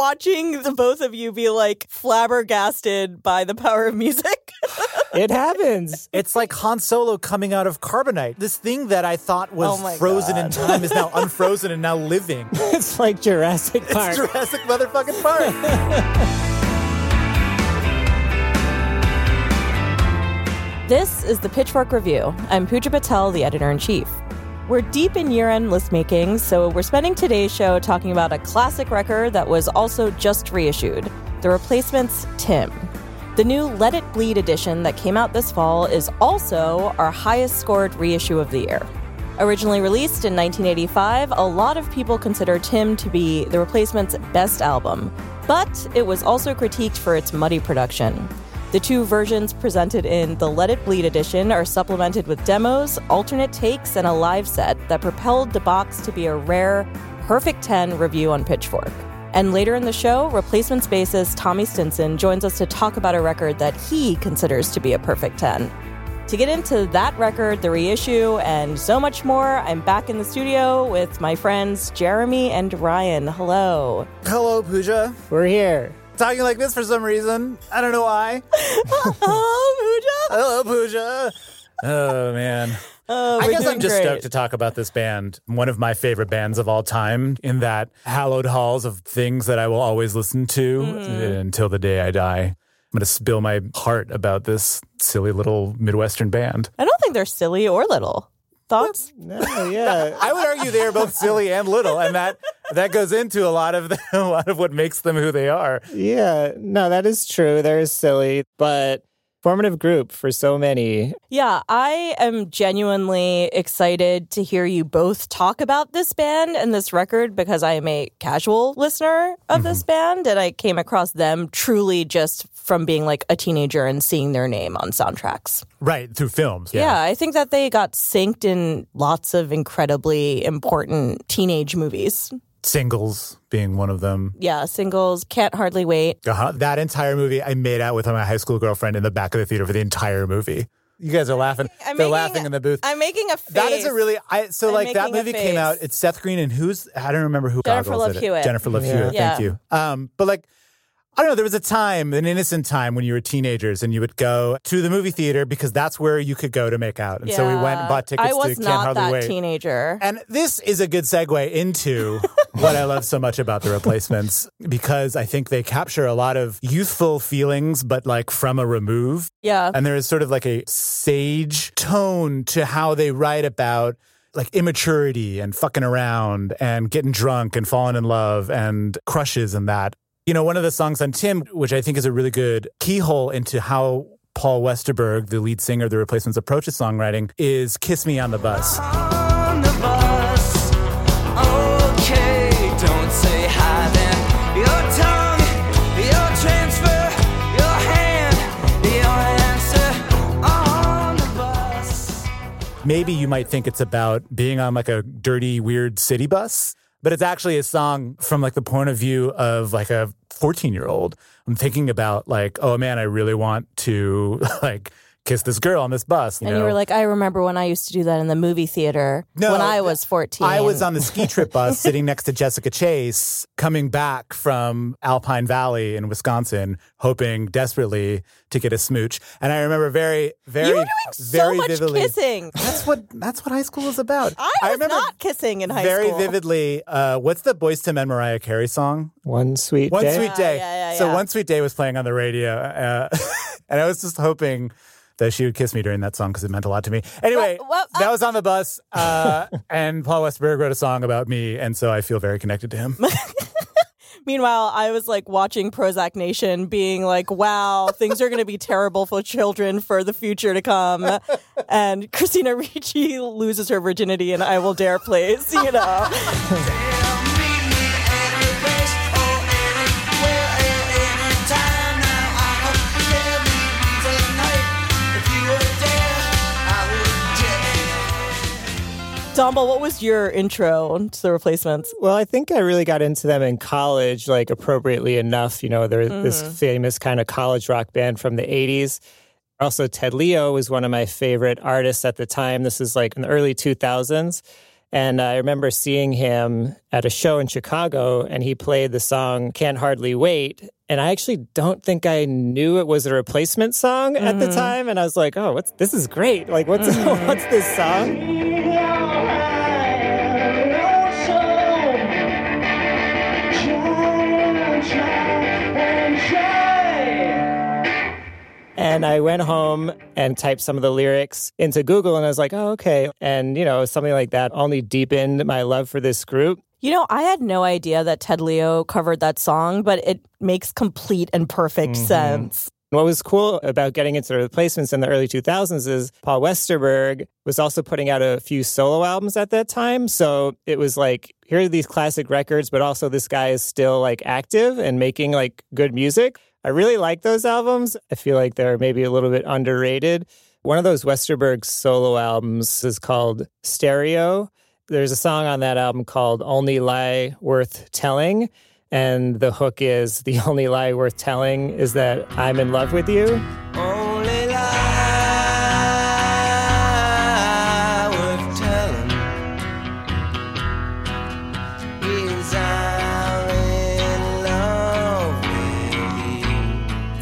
watching the both of you be like flabbergasted by the power of music. It happens. It's like Han Solo coming out of carbonite. This thing that I thought was Oh my frozen in time is now unfrozen and now living. It's like Jurassic Park. It's Jurassic motherfucking Park. This is the Pitchfork Review. I'm Puja Patel, the editor in chief. We're deep in year end list making, so we're spending today's show talking about a classic record that was also just reissued The Replacements Tim. The new Let It Bleed edition that came out this fall is also our highest scored reissue of the year. Originally released in 1985, a lot of people consider Tim to be The Replacements' best album, but it was also critiqued for its muddy production. The two versions presented in the Let It Bleed edition are supplemented with demos, alternate takes, and a live set that propelled the box to be a rare, perfect 10 review on Pitchfork. And later in the show, replacements bassist Tommy Stinson joins us to talk about a record that he considers to be a perfect 10. To get into that record, the reissue, and so much more, I'm back in the studio with my friends Jeremy and Ryan. Hello. Hello, Puja. We're here. Talking like this for some reason. I don't know why. Hello, Oh, Hello, Puja. Oh, man. Oh, I guess I'm just great. stoked to talk about this band, one of my favorite bands of all time, in that hallowed halls of things that I will always listen to Mm-hmm. until the day I die. I'm going to spill my heart about this silly little Midwestern band. I don't think they're silly or little. Thoughts? No, yeah. I would argue they are both silly and little, and that that goes into a lot of the, a lot of what makes them who they are. yeah. No, that is true. They're silly, but formative group for so many. Yeah, I am genuinely excited to hear you both talk about this band and this record because I am a casual listener of mm-hmm. this band and I came across them truly just from being like a teenager and seeing their name on soundtracks. Right through films. Yeah, I think that they got synced in lots of incredibly important teenage movies. Singles being one of them. Yeah, singles, Can't Hardly Wait. Uh-huh. That entire movie, I made out with my high school girlfriend in the back of the theater for the entire movie. You guys are laughing. I'm They're making- laughing in the booth. I'm making a face. That is a really I so I'm like that movie came out. It's Seth Green and who's I don't remember who Jennifer Love it. Hewitt. Jennifer Love Yeah. Hewitt. Yeah. Thank you. Um, but like I don't know. There was a time, an innocent time, when you were teenagers and you would go to the movie theater because that's where you could go to make out. And so we went and bought tickets I was to Can't not Hardly that Wait. teenager. And this is a good segue into what I love so much about the replacements because I think they capture a lot of youthful feelings, but like from a remove. yeah. And there is sort of like a sage tone to how they write about like immaturity and fucking around and getting drunk and falling in love and crushes and that. You know, one of the songs on Tim, which I think is a really good keyhole into how Paul Westerberg, the lead singer of the replacements, approaches songwriting, is Kiss Me on the Bus. on the bus. Okay, don't say hi then. Your tongue, your transfer, your hand, your answer on the bus. maybe you might think it's about being on like a dirty, weird city bus, but it's actually a song from like the point of view of like a 14 year old. I'm thinking about like, oh man, I really want to like kiss this girl on this bus. You and know? you were like, I remember when I used to do that in the movie theater No, when I was 14. I was on the ski trip bus sitting next to Jessica Chase coming back from Alpine Valley in Wisconsin, hoping desperately to get a smooch. And I remember very, very, You were doing so very much vividly. kissing. That's what that's what high school is about. I was remember not kissing in high very school. Very vividly. Uh, what's the Boyz II Men Mariah Carey song? One sweet day. One day. Sweet Day. yeah, yeah, So. One Sweet Day was playing on the radio, uh, and I was just hoping that she would kiss me during that song because it meant a lot to me. Anyway, Well, well, that was on the bus, uh, and Paul Westerberg wrote a song about me, and so I feel very connected to him. Meanwhile, I was like watching Prozac Nation, being like, "Wow, things are going to be terrible for children for the future to come." And Christina Ricci loses her virginity, and I Will Dare plays. You know, Dombal, what was your intro to the replacements? Well, I think I really got into them in college, like appropriately enough. You know, they're this mm. famous kind of college rock band from the 80s. Also, Ted Leo was one of my favorite artists at the time. This is like in the early 2000s. And I remember seeing him at a show in Chicago, and he played the song Can't Hardly Wait. And I actually don't think I knew it was a replacement song at the mm. time. And I was like, oh, what's this is great. Like, what's, what's this song? And I went home and typed some of the lyrics into Google and I was like, oh, okay. And, you know, something like that only deepened my love for this group. You know, I had no idea that Ted Leo covered that song, but it makes complete and perfect mm-hmm. sense. What was cool about getting into the replacements in the early 2000s is Paul Westerberg was also putting out a few solo albums at that time. So it was like, here are these classic records, but also this guy is still like active and making like good music. I really like those albums. I feel like they're maybe a little bit underrated. One of those Westerberg solo albums is called Stereo. There's a song on that album called Only Lie Worth Telling. And the hook is the only lie worth telling is that I'm in love with you. Only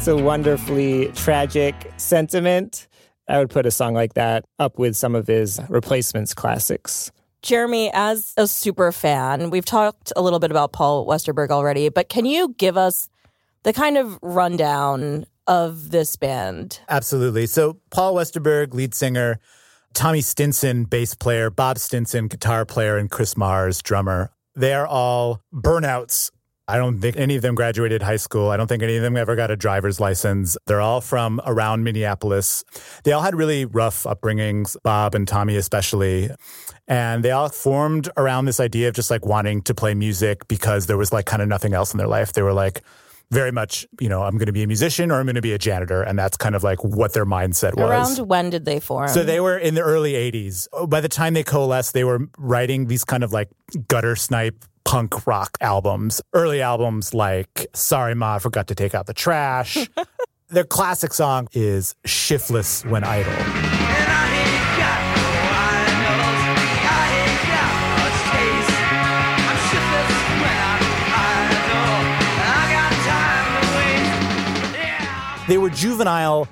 a wonderfully tragic sentiment. I would put a song like that up with some of his replacements classics. Jeremy, as a super fan, we've talked a little bit about Paul Westerberg already, but can you give us the kind of rundown of this band? Absolutely. So Paul Westerberg, lead singer, Tommy Stinson, bass player, Bob Stinson, guitar player, and Chris Mars, drummer. They are all burnouts. I don't think any of them graduated high school. I don't think any of them ever got a driver's license. They're all from around Minneapolis. They all had really rough upbringings, Bob and Tommy especially. And they all formed around this idea of just like wanting to play music because there was like kind of nothing else in their life. They were like, very much, you know, I'm going to be a musician or I'm going to be a janitor. And that's kind of like what their mindset was. Around when did they form? So they were in the early 80s. By the time they coalesced, they were writing these kind of like gutter snipe punk rock albums. Early albums like Sorry Ma, I Forgot to Take Out the Trash. Their classic song is Shiftless When Idle. And I ain't got no idols. I ain't got much taste. I'm shiftless when I'm idle. I got time to waste. Yeah. They were juvenile,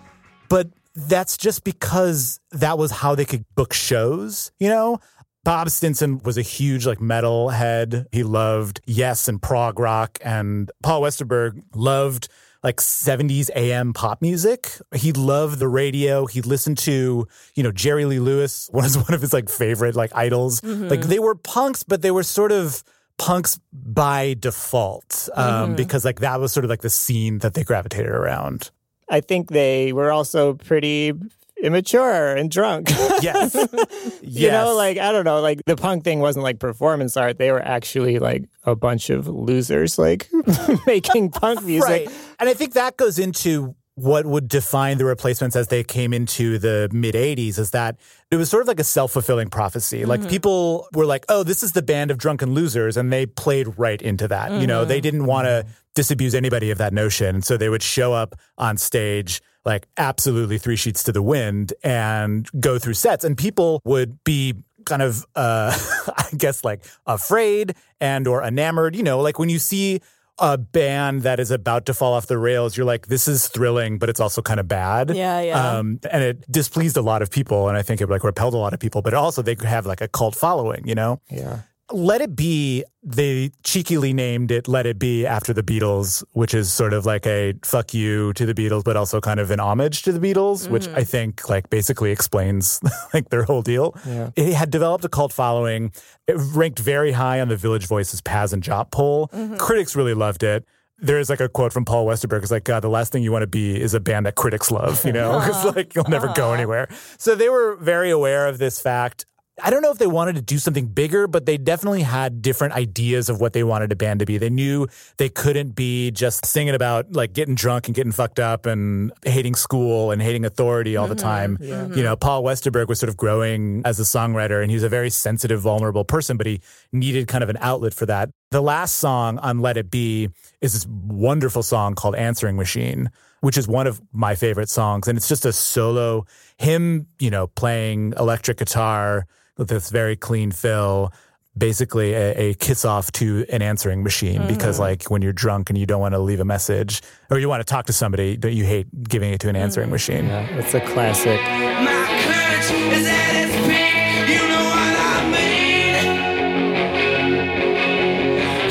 but that's just because that was how they could book shows, you know? Bob Stinson was a huge like metal head. He loved Yes and prog rock and Paul Westerberg loved like 70s AM pop music. He loved the radio. He listened to, you know, Jerry Lee Lewis, was one of his like favorite like idols. Like they were punks, but they were sort of punks by default um, because like that was sort of like the scene that they gravitated around. I think they were also pretty immature and drunk. Yes. yes. You know, like, I don't know, like the punk thing wasn't like performance art. They were actually like a bunch of losers, like making punk music. Right. And I think that goes into what would define the replacements as they came into the mid 80s is that it was sort of like a self fulfilling prophecy. Like mm-hmm. people were like, oh, this is the band of drunken losers. And they played right into that. You know, they mm-hmm. didn't want to mm-hmm. disabuse anybody of that notion. And so they would show up on stage like absolutely three sheets to the wind and go through sets. And people would be kind of uh I guess like afraid and or enamored, you know, like when you see a band that is about to fall off the rails, you're like, this is thrilling, but it's also kind of bad. Yeah, yeah. Um, and it displeased a lot of people, and I think it like repelled a lot of people. But also, they could have like a cult following, you know. Yeah. Let It Be, they cheekily named it Let It Be after the Beatles, which is sort of like a fuck you to the Beatles, but also kind of an homage to the Beatles, which mm-hmm. I think like basically explains like their whole deal. Yeah. It had developed a cult following. It ranked very high on the Village Voices Pazz and Jop poll. Mm-hmm. Critics really loved it. There is like a quote from Paul Westerberg. It's like, God, the last thing you want to be is a band that critics love, you know? It's like you'll never go anywhere. So they were very aware of this fact. I don't know if they wanted to do something bigger, but they definitely had different ideas of what they wanted a band to be. They knew they couldn't be just singing about like getting drunk and getting fucked up and hating school and hating authority all the mm-hmm. time. Mm-hmm. You know, Paul Westerberg was sort of growing as a songwriter and he was a very sensitive, vulnerable person, but he needed kind of an outlet for that. The last song on Let It Be is this wonderful song called Answering Machine, which is one of my favorite songs. And it's just a solo, him, you know, playing electric guitar with this very clean fill. Basically, a, a kiss off to an answering machine mm-hmm. because, like, when you're drunk and you don't want to leave a message or you want to talk to somebody, that you hate giving it to an answering mm-hmm. machine. Yeah, it's a classic. My courage is at its peak. You know what I mean?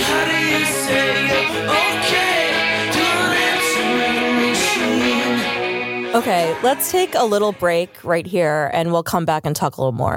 How do you say okay to an answering machine? Okay, let's take a little break right here and we'll come back and talk a little more.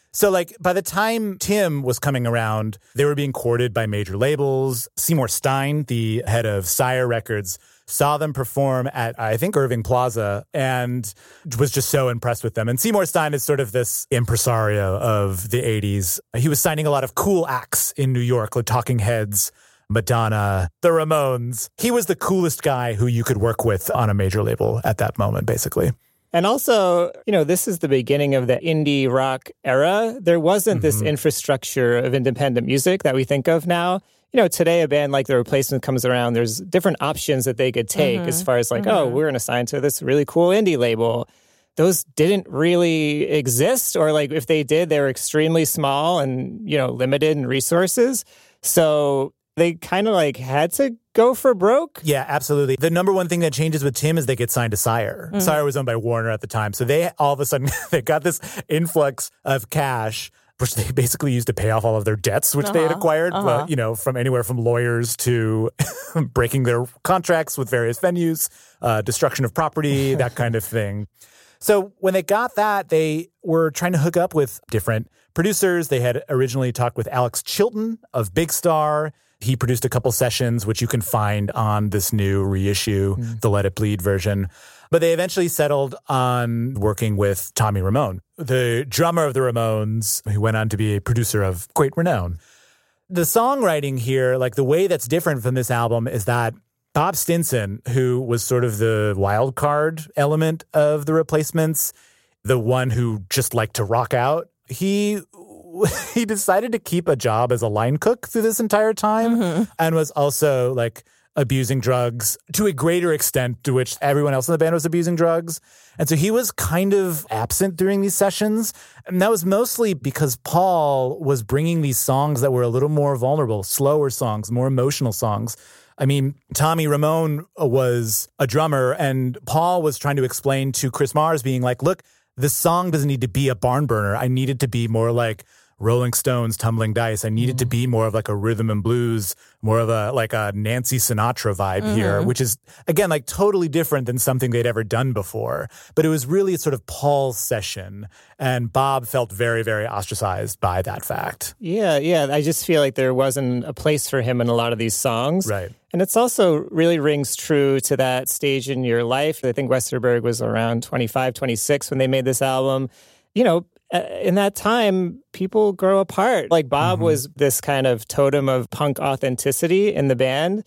So, like, by the time Tim was coming around, they were being courted by major labels. Seymour Stein, the head of Sire Records, saw them perform at, I think, Irving Plaza and was just so impressed with them. And Seymour Stein is sort of this impresario of the 80s. He was signing a lot of cool acts in New York, like Talking Heads. Madonna, the Ramones. He was the coolest guy who you could work with on a major label at that moment, basically. And also, you know, this is the beginning of the indie rock era. There wasn't this mm-hmm. infrastructure of independent music that we think of now. You know, today a band like The Replacement comes around, there's different options that they could take as mm-hmm. far as like, oh, mm-hmm. we're going to sign to this really cool indie label. Those didn't really exist, or like if they did, they were extremely small and, you know, limited in resources. So they kind of like had to go for broke. Yeah, absolutely. The number one thing that changes with Tim is they get signed to Sire. Sire was owned by Warner at the time. So they all of a sudden they got this influx of cash which they basically used to pay off all of their debts which they had acquired, uh, you know, from anywhere from lawyers to breaking their contracts with various venues, uh, destruction of property, that kind of thing. So when they got that, they were trying to hook up with different producers. They had originally talked with Alex Chilton of Big Star. He produced a couple sessions, which you can find on this new reissue, hmm. the Let It Bleed version. But they eventually settled on working with Tommy Ramone, the drummer of the Ramones, who went on to be a producer of great renown. The songwriting here, like the way that's different from this album, is that Bob Stinson, who was sort of the wild card element of the replacements, the one who just liked to rock out, he he decided to keep a job as a line cook through this entire time mm-hmm. and was also like abusing drugs to a greater extent to which everyone else in the band was abusing drugs. And so he was kind of absent during these sessions. And that was mostly because Paul was bringing these songs that were a little more vulnerable, slower songs, more emotional songs. I mean, Tommy Ramone was a drummer, and Paul was trying to explain to Chris Mars, being like, look, this song doesn't need to be a barn burner. I need it to be more like Rolling Stones, Tumbling Dice. I needed it to mm. be more of like a rhythm and blues, more of a like a Nancy Sinatra vibe here, mm-hmm. which is again like totally different than something they'd ever done before. But it was really a sort of Paul's session, and Bob felt very, very ostracized by that fact. Yeah, yeah. I just feel like there wasn't a place for him in a lot of these songs. Right. And it's also really rings true to that stage in your life. I think Westerberg was around 25, 26 when they made this album. You know, Uh, in that time, people grow apart. Like Bob was this kind of totem of punk authenticity in the band.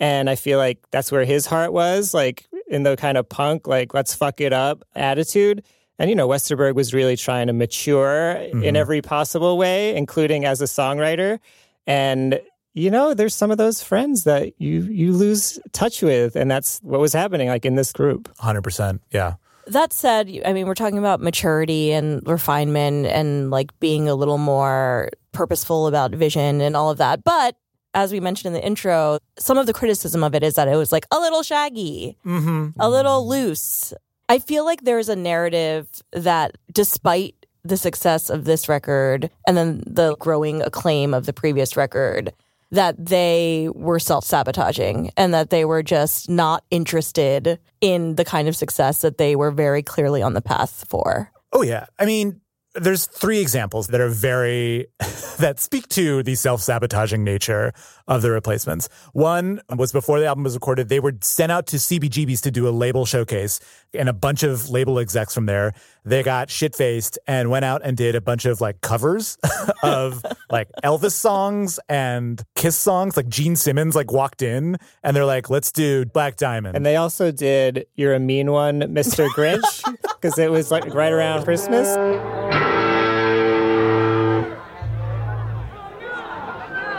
And I feel like that's where his heart was, like in the kind of punk, like, let's fuck it up attitude. And, you know, Westerberg was really trying to mature in every possible way, including as a songwriter. And, you know, there's some of those friends that you, you lose touch with. And that's what was happening, like in this group. 100%. Yeah. That said, I mean, we're talking about maturity and refinement and like being a little more purposeful about vision and all of that. But as we mentioned in the intro, some of the criticism of it is that it was like a little shaggy, mm-hmm. a little loose. I feel like there's a narrative that despite the success of this record and then the growing acclaim of the previous record, that they were self sabotaging and that they were just not interested in the kind of success that they were very clearly on the path for. Oh yeah. I mean, there's three examples that are very that speak to the self-sabotaging nature of the replacements. One was before the album was recorded, they were sent out to CBGB's to do a label showcase and a bunch of label execs from there. They got shit-faced and went out and did a bunch of like covers of like Elvis songs and Kiss songs. Like Gene Simmons like walked in and they're like, let's do Black Diamond. And they also did You're a Mean One, Mr. Grinch, because it was like right around Christmas.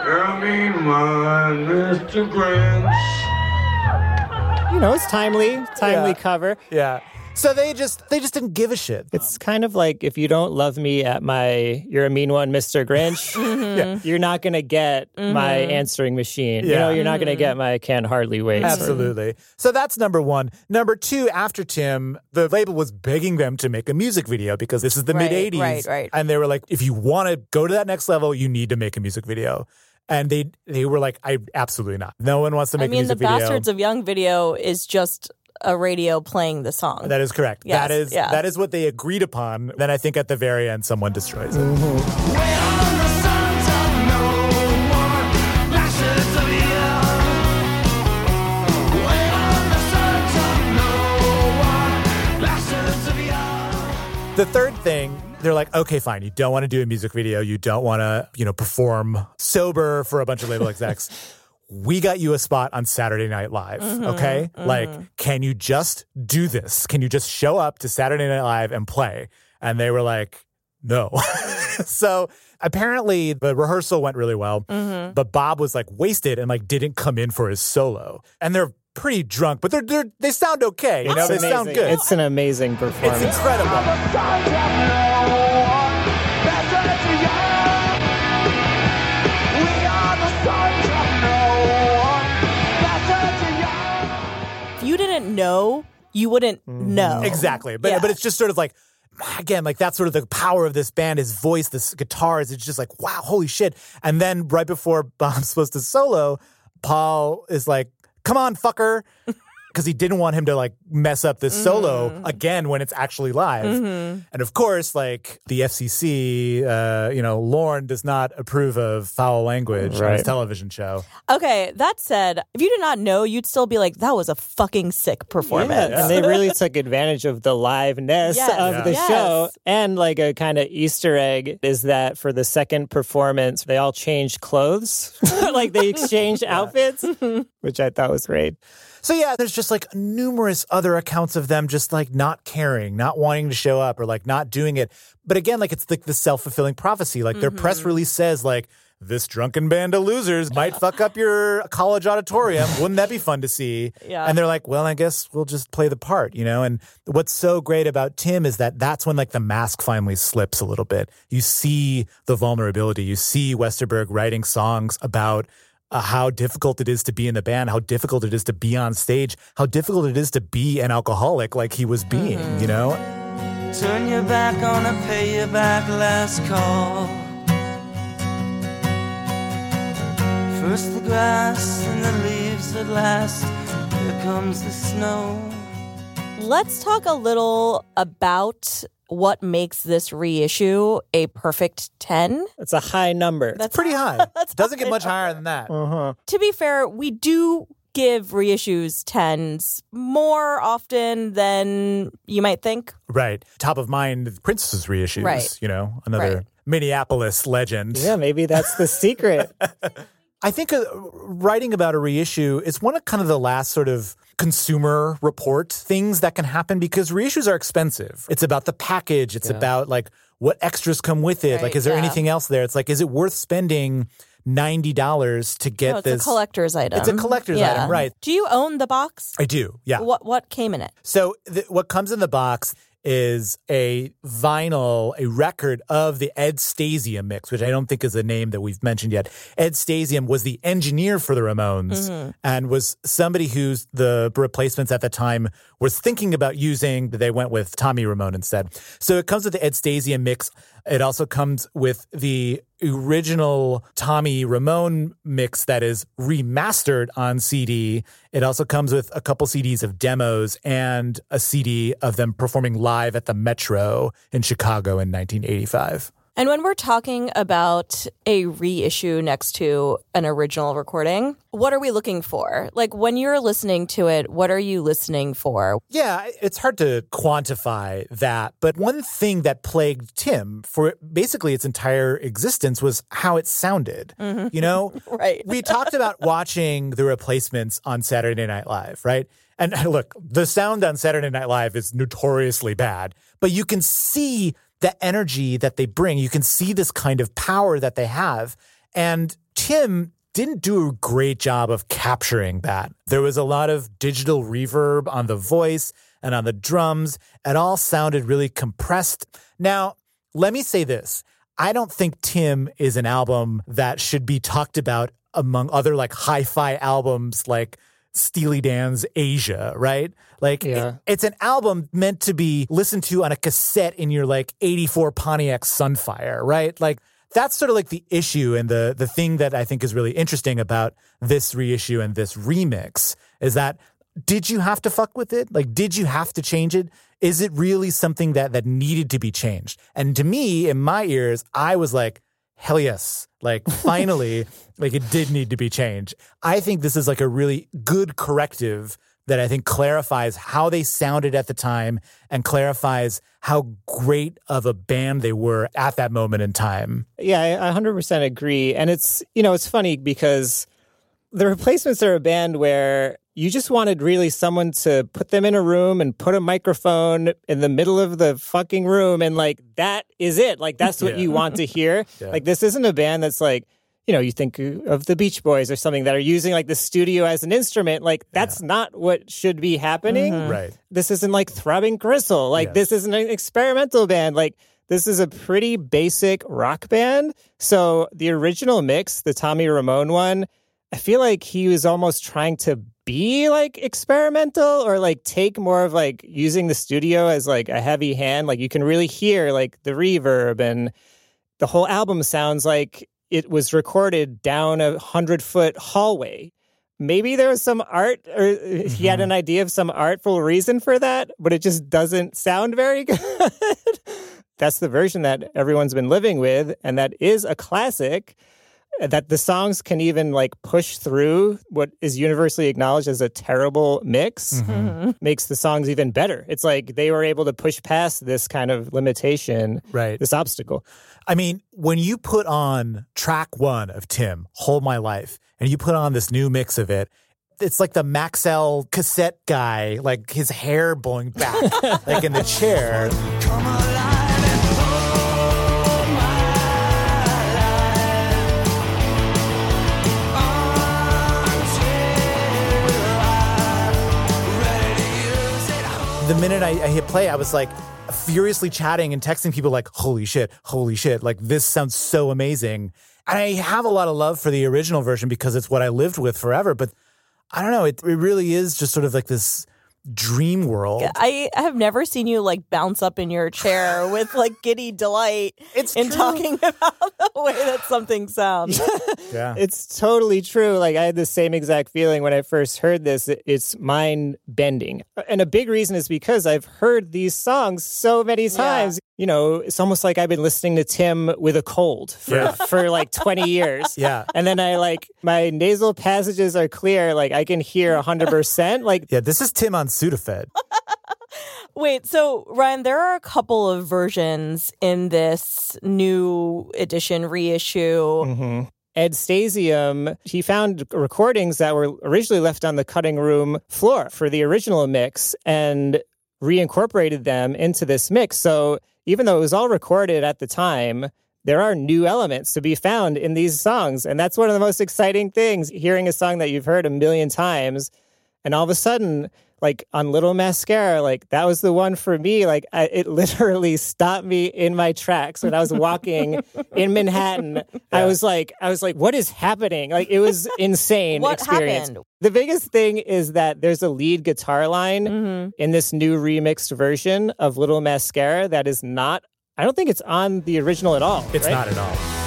You're a mean one, Mr. Grinch. You know, it's timely, timely Yeah. cover. yeah. So they just they just didn't give a shit. It's kind of like if you don't love me at my "You're a mean one, Mr. Grinch," mm-hmm. you're not gonna get my mm-hmm. answering machine. You know, you're not gonna get mm-hmm. my "Can't Hardly Wait." Absolutely. So that's number one. Number two, after Tim, the label was begging them to make a music video because this is the Right, mid 80s. right, right. And they were like, if you want to go to that next level, you need to make a music video. And they they were like, I absolutely not. No one wants to make. I make mean, a the music video. Bastards of Young video is just a radio playing the song. that is correct. Yes, that is yeah. that is what they agreed upon. Then I think at the very end, someone destroys it. The third thing, they're like, okay, fine. You don't want to do a music video. You don't want to, you know, perform sober for a bunch of label execs. we got you a spot on Saturday Night Live. Mm-hmm, okay. Mm-hmm. Like, can you just do this? Can you just show up to Saturday Night Live and play? And they were like, no. so apparently the rehearsal went really well, mm-hmm. but Bob was like wasted and like didn't come in for his solo. And they're pretty drunk, but they're, they're they sound okay. You know, It's they sound good. It's an amazing performance. It's incredible. Didn't know, you wouldn't mm-hmm. know. Exactly. But Yeah. but it's just sort of like again, like that's sort of the power of this band, his voice, this guitars. It's just like, wow, holy shit. And then right before Bob's supposed to solo, Paul is like, come on, fucker. Because he didn't want him to like mess up this solo Mm-hmm. again when it's actually live. And of course, like the FCC, uh, you know, Lorne does not approve of foul language on his television show. Okay, that said, if you did not know, you'd still be like, that was a fucking sick performance. Yeah, and they really took advantage of the liveness Yes, of the Yes. show. And like a kind of Easter egg is that for the second performance, they all changed clothes. like they exchanged outfits, which I thought was great. So yeah, there's just like numerous other accounts of them just like not caring, not wanting to show up or like not doing it. But again, like it's like the self-fulfilling prophecy. Like their press mm-hmm. release says like this drunken band of losers might fuck up your college auditorium. Wouldn't that be fun to see? Yeah. And they're like, well, I guess we'll just play the part, you know? And what's so great about Tim is that that's when like the mask finally slips a little bit. You see the vulnerability. You see Westerberg writing songs about uh, how difficult it is to be in the band, how difficult it is to be on stage, how difficult it is to be an alcoholic like he was being, you know? Turn your back on a pay your back last call. First the grass and the leaves at last. Here comes the snow. Let's talk a little about what makes this reissue a perfect 10. It's a high number. That's Pretty high. That's Doesn't get high. much higher than that. uh-huh. To be fair, we do give reissues 10s more often than you might think. Right. Top of mind, Prince's reissues, Right. you know, another Right. Minneapolis legend. Yeah, maybe that's the secret. I think uh, writing about a reissue is one of kind of the last sort of consumer report things that can happen because reissues are expensive. It's about the package. It's about like what extras come with it. like, is there yeah. anything else there? It's like, is it worth spending ninety dollars to get No, it's this? a collector's item. It's a collector's Yeah. item, right? Do you own the box? I do. Yeah. What what came in it? So th- what comes in the box is a vinyl, a record of the Ed Stasium mix, which I don't think is a name that we've mentioned yet. Ed Stasium was the engineer for the Ramones mm-hmm. and was somebody who's the replacements at the time was thinking about using. They went with Tommy Ramone instead. So it comes with the Ed Stasium mix. It also comes with the original Tommy Ramone mix that is remastered on CD. It also comes with a couple CDs of demos and a CD of them performing live at the Metro in Chicago in 1985. And when we're talking about a reissue next to an original recording, what are we looking for? Like when you're listening to it, what are you listening for? Yeah, it's hard to quantify that. But one thing that plagued Tim for basically its entire existence was how it sounded. Mm-hmm. You know? Right. We talked about watching the replacements on Saturday Night Live, right? And look, the sound on Saturday Night Live is notoriously bad, but you can see the energy that they bring. You can see this kind of power that they have. And Tim didn't do a great job of capturing that. There was a lot of digital reverb on the voice and on the drums. It all sounded really compressed. Now, let me say this. I don't think Tim is an album that should be talked about among other like hi-fi albums like Steely Dan's Aja, right? Like Yeah. it- it's an album meant to be listened to on a cassette in your like 84 Pontiac Sunfire, right? Like that's sort of like the issue and the the thing that I think is really interesting about this reissue and this remix is that did you have to fuck with it? Like did you have to change it? Is it really something that that needed to be changed? And to me in my ears I was like hell yes. Like finally like it did need to be changed. I think this is like a really good corrective that I think clarifies how they sounded at the time and clarifies how great of a band they were at that moment in time. Yeah, I 100% agree. And it's, you know, it's funny because the replacements are a band where you just wanted really someone to put them in a room and put a microphone in the middle of the fucking room. And like, that is it. Like, that's what Yeah. you want to hear. Yeah. Like, this isn't a band that's like, you know, you think of the Beach Boys or something that are using like the studio as an instrument. Like, that's not what should be happening mm-hmm. Right. this isn't like throbbing gristle like Yes. this isn't an experimental band like this is a pretty basic rock band so the original mix the tommy ramone one i feel like he was almost trying to be like experimental or like take more of like using the studio as like a heavy hand. Like you can really hear like the reverb and the whole album sounds like it was recorded down a hundred foot hallway. Maybe there was some art or uh, he had mm-hmm. an idea of some artful reason for that but it just doesn't sound very good. That's the version that everyone's been living with and that is a classic that the songs can even like push through what is universally acknowledged as a terrible mix mm-hmm. Mm-hmm. makes the songs even better. It's like they were able to push past this kind of limitation Right. this obstacle. I mean, when you put on track one of Tim, Hold My Life, and you put on this new mix of it, it's like the Maxell cassette guy, like his hair blowing back, like in the chair. The minute I, I hit play, I was like furiously chatting and texting people like, holy shit, holy shit, like this sounds so amazing. And I have a lot of love for the original version because it's what I lived with forever. But I don't know, it, it really is just sort of like this dream world. I have never seen you like bounce up in your chair with like giddy delight It's in true. talking about the way that something sounds. Yeah. It's totally true. Like I had the same exact feeling when I first heard this. It's mind bending. And a big reason is because I've heard these songs so many times. You know, it's almost like I've been listening to Tim with a cold for, Yeah. for like 20 years. Yeah. And then I like my nasal passages are clear. Like I can hear 100%. Like yeah, this is Tim on Sudafed. Wait, so Ryan, there are a couple of versions in this new edition reissue. Mm-hmm. Ed Stasium, he found recordings that were originally left on the cutting room floor for the original mix and reincorporated them into this mix. So even though it was all recorded at the time, there are new elements to be found in these songs. And that's one of the most exciting things hearing a song that you've heard a million times. And all of a sudden, like on Little Mascara, like that was the one for me. Like I, it literally stopped me in my tracks when I was walking in Manhattan. I was like, I was like, what is happening? Like it was insane What experience. happened? The biggest thing is that there's a lead guitar line Mm-hmm. in this new remixed version of Little Mascara that is not. I don't think it's on the original at all. It's right? not at all.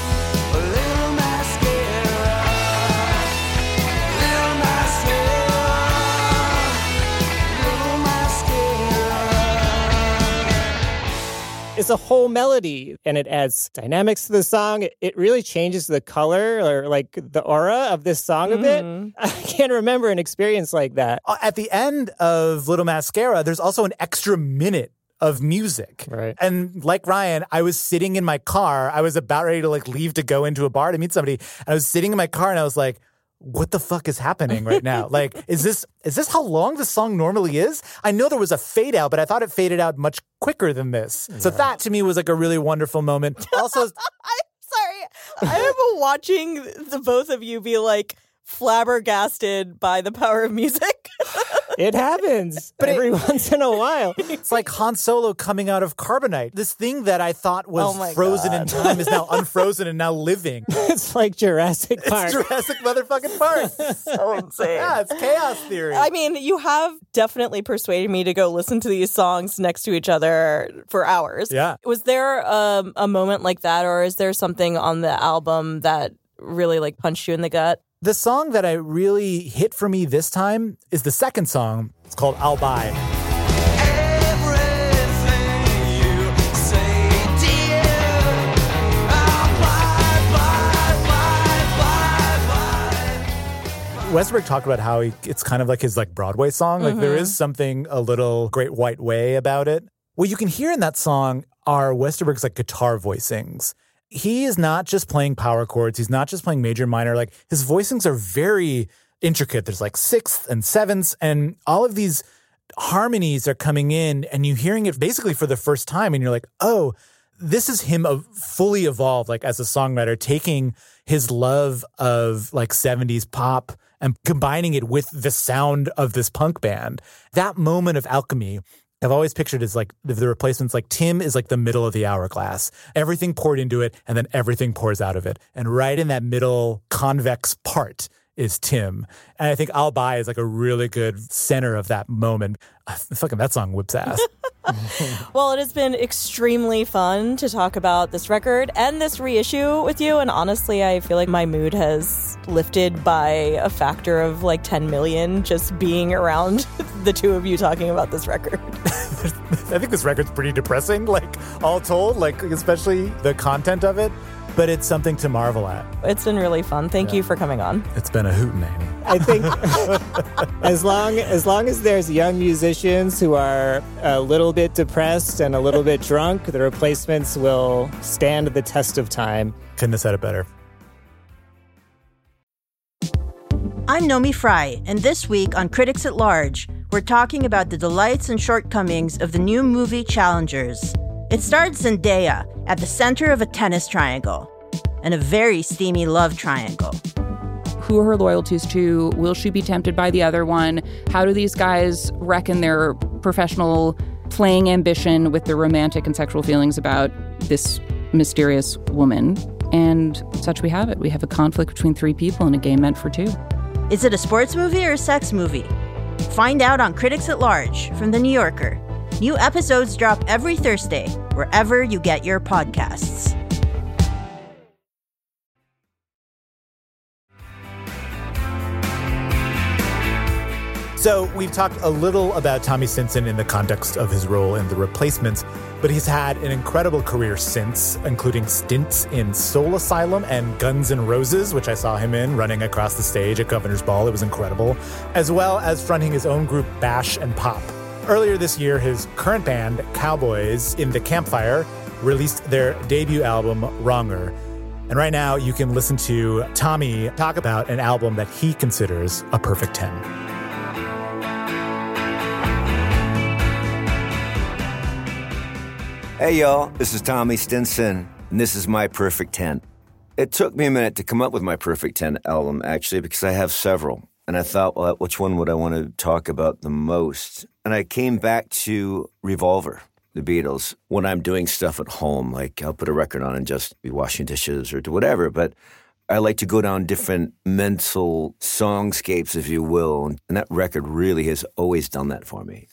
Mascara. it's a whole melody and it adds dynamics to the song. It- It really changes the color or like the aura of this song a bit. I can't remember an experience like that. Uh, At the end of Little Mascara, there's also an extra minute of music. Right. And like Ryan, I was sitting in my car. I was about ready to like leave to go into a bar to meet somebody. And I was sitting in my car and I was like, what the fuck is happening right now? like, is this is this how long the song normally is? I know there was a fade out, but I thought it faded out much quicker than this. So that to me was like a really wonderful moment. Also, I'm sorry. I am watching the both of you be like flabbergasted by the power of music. It happens but every once in a while. It's like Han Solo coming out of carbonite. This thing that I thought was Oh my frozen in time is now unfrozen and now living. It's like Jurassic Park. It's Jurassic motherfucking Park. so insane. yeah, it's chaos theory. I mean, you have definitely persuaded me to go listen to these songs next to each other for hours. Yeah. Was there um, a moment like that, or is there something on the album that really like punched you in the gut? The song that I really hit for me this time is the second song. It's called I'll Buy. Westerberg talked about how he, it's kind of like his like Broadway song. Like there mm-hmm. is something a little Great White Way about it. What you can hear in that song are Westerberg's like guitar voicings. He is not just playing power chords. He's not just playing major minor. Like his voicings are very intricate. There's like sixths and sevenths, and all of these harmonies are coming in, and you're hearing it basically for the first time, and you're like, oh, this is him fully evolved, like as a songwriter, taking his love of like 70s pop and combining it with the sound of this punk band. That moment of alchemy, I've always pictured as like the, replacements, like Tim is like the middle of the hourglass. Everything poured into it, and then everything pours out of it. And right in that middle convex part is Tim. And I think I'll Buy is like a really good center of that moment. Fucking that song whips ass. Well, it has been extremely fun to talk about this record and this reissue with you. And honestly, I feel like my mood has lifted by a factor of like 10 million just being around the two of you talking about this record. I think this record's pretty depressing, like all told, like especially the content of it. But it's something to marvel at. It's been really fun. Thank you for coming on. It's been a hoot hootenanny. I think as long as long as there's young musicians who are a little bit depressed and a little bit drunk, the replacements will stand the test of time. Couldn't have said it better. I'm Naomi Fry, and this week on Critics at Large, we're talking about the delights and shortcomings of the new movie Challengers. It stars Zendaya at the center of a tennis triangle and a very steamy love triangle. Who her loyalties to? Will she be tempted by the other one? How do these guys reckon their professional playing ambition with their romantic and sexual feelings about this mysterious woman? And such we have it. We have a conflict between three people in a game meant for two. Is it a sports movie or a sex movie? Find out on Critics at Large from The New Yorker. New episodes drop every Thursday, wherever you get your podcasts. So we've talked a little about Tommy Stinson in the context of his role in The Replacements, but he's had an incredible career since, including stints in Soul Asylum and Guns N' Roses, which I saw him in running across the stage at Governor's Ball. It was incredible, as well as fronting his own group Bash and Pop. Earlier this year, his current band, Cowboys in the Campfire, released their debut album, Wronger. And right now, you can listen to Tommy talk about an album that he considers a perfect 10. Hey, y'all, this is Tommy Stinson, and this is my perfect 10. It took me a minute to come up with my perfect 10 album, actually, because I have several. And I thought, well, which one would I want to talk about the most? And I came back to Revolver, the Beatles, when I'm doing stuff at home. Like I'll put a record on and just be washing dishes or do whatever. But I like to go down different mental songscapes, if you will. And that record really has always done that for me.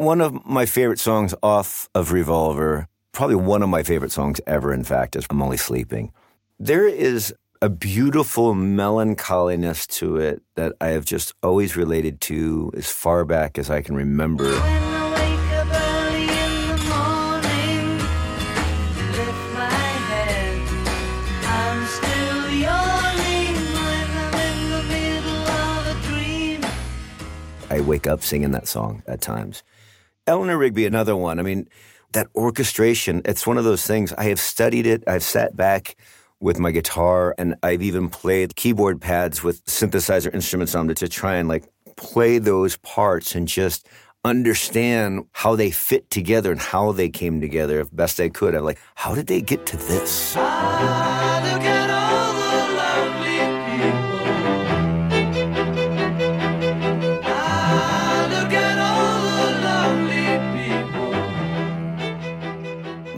One of my favorite songs off of Revolver, probably one of my favorite songs ever, in fact, is I'm Only Sleeping. There is a beautiful melancholiness to it that I have just always related to as far back as I can remember. When I wake up early in the morning, lift my head, I'm still yawning like I'm in the middle of a dream. I wake up singing that song at times. Eleanor Rigby, another one. I mean, that orchestration, it's one of those things. I have studied it. I've sat back with my guitar and I've even played keyboard pads with synthesizer instruments on it to try and like play those parts and just understand how they fit together and how they came together as best I could. I'm like, how did they get to this?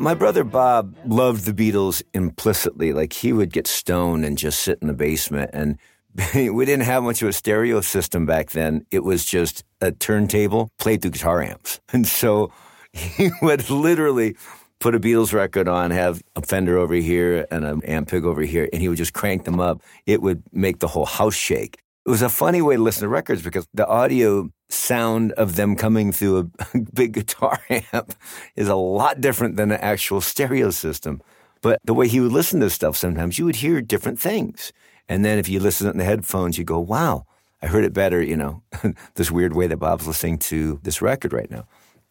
My brother Bob loved the Beatles implicitly. Like he would get stoned and just sit in the basement. And we didn't have much of a stereo system back then. It was just a turntable played through guitar amps. And so he would literally put a Beatles record on, have a Fender over here and an Ampeg over here, and he would just crank them up. It would make the whole house shake. It was a funny way to listen to records because the audio sound of them coming through a big guitar amp is a lot different than an actual stereo system. But the way he would listen to stuff, sometimes you would hear different things. And then if you listen in the headphones, you go, wow, I heard it better, you know, this weird way that Bob's listening to this record right now.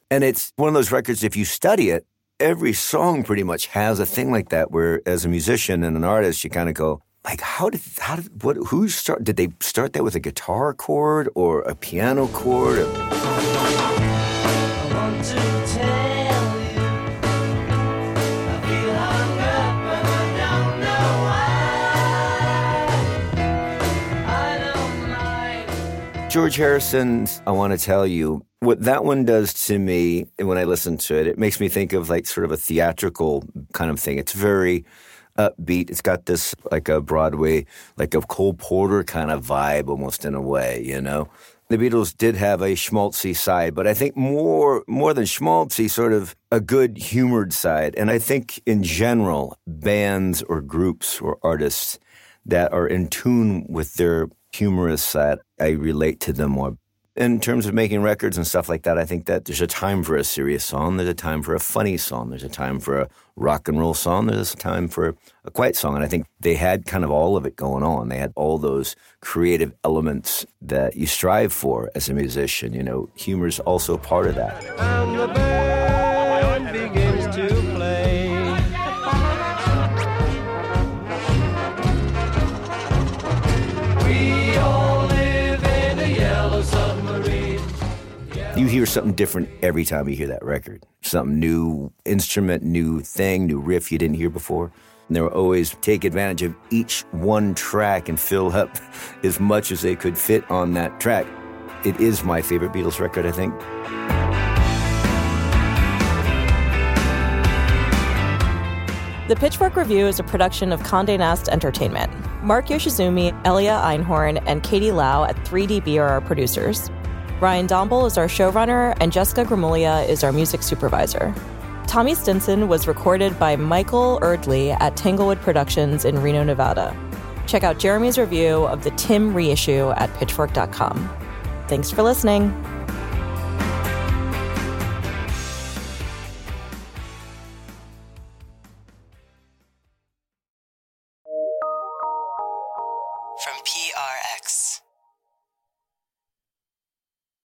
And it's one of those records, if you study it, every song pretty much has a thing like that where as a musician and an artist, you kind of go, like, how did, how did, what, who start, did they start that with a guitar chord or a piano chord? George Harrison's I Want to Tell You, what that one does to me when I listen to it, it makes me think of like sort of a theatrical kind of thing. It's very upbeat. It's got this like a Broadway, like a Cole Porter kind of vibe almost in a way, you know? The Beatles did have a schmaltzy side, but I think more more than schmaltzy, sort of a good humored side. And I think in general, bands or groups or artists that are in tune with their humorous side, I relate to them more. In terms of making records and stuff like that, I think that there's a time for a serious song, there's a time for a funny song, there's a time for a rock and roll song, there's a time for a quiet song. And I think they had kind of all of it going on. They had all those creative elements that you strive for as a musician. You know, humor's also part of that. You hear something different every time you hear that record. Something new instrument, new thing, new riff you didn't hear before. And they would always take advantage of each one track and fill up as much as they could fit on that track. It is my favorite Beatles record, I think. The Pitchfork Review is a production of Condé Nast Entertainment. Mark Yoshizumi, Elia Einhorn, and Katie Lau at 3DB are our producers. Ryan Dombal is our showrunner, and Jessica Gramuglia is our music supervisor. Tommy Stinson was recorded by Michael Erdley at Tanglewood Productions in Reno, Nevada. Check out Jeremy's review of the Tim reissue at pitchfork.com. Thanks for listening.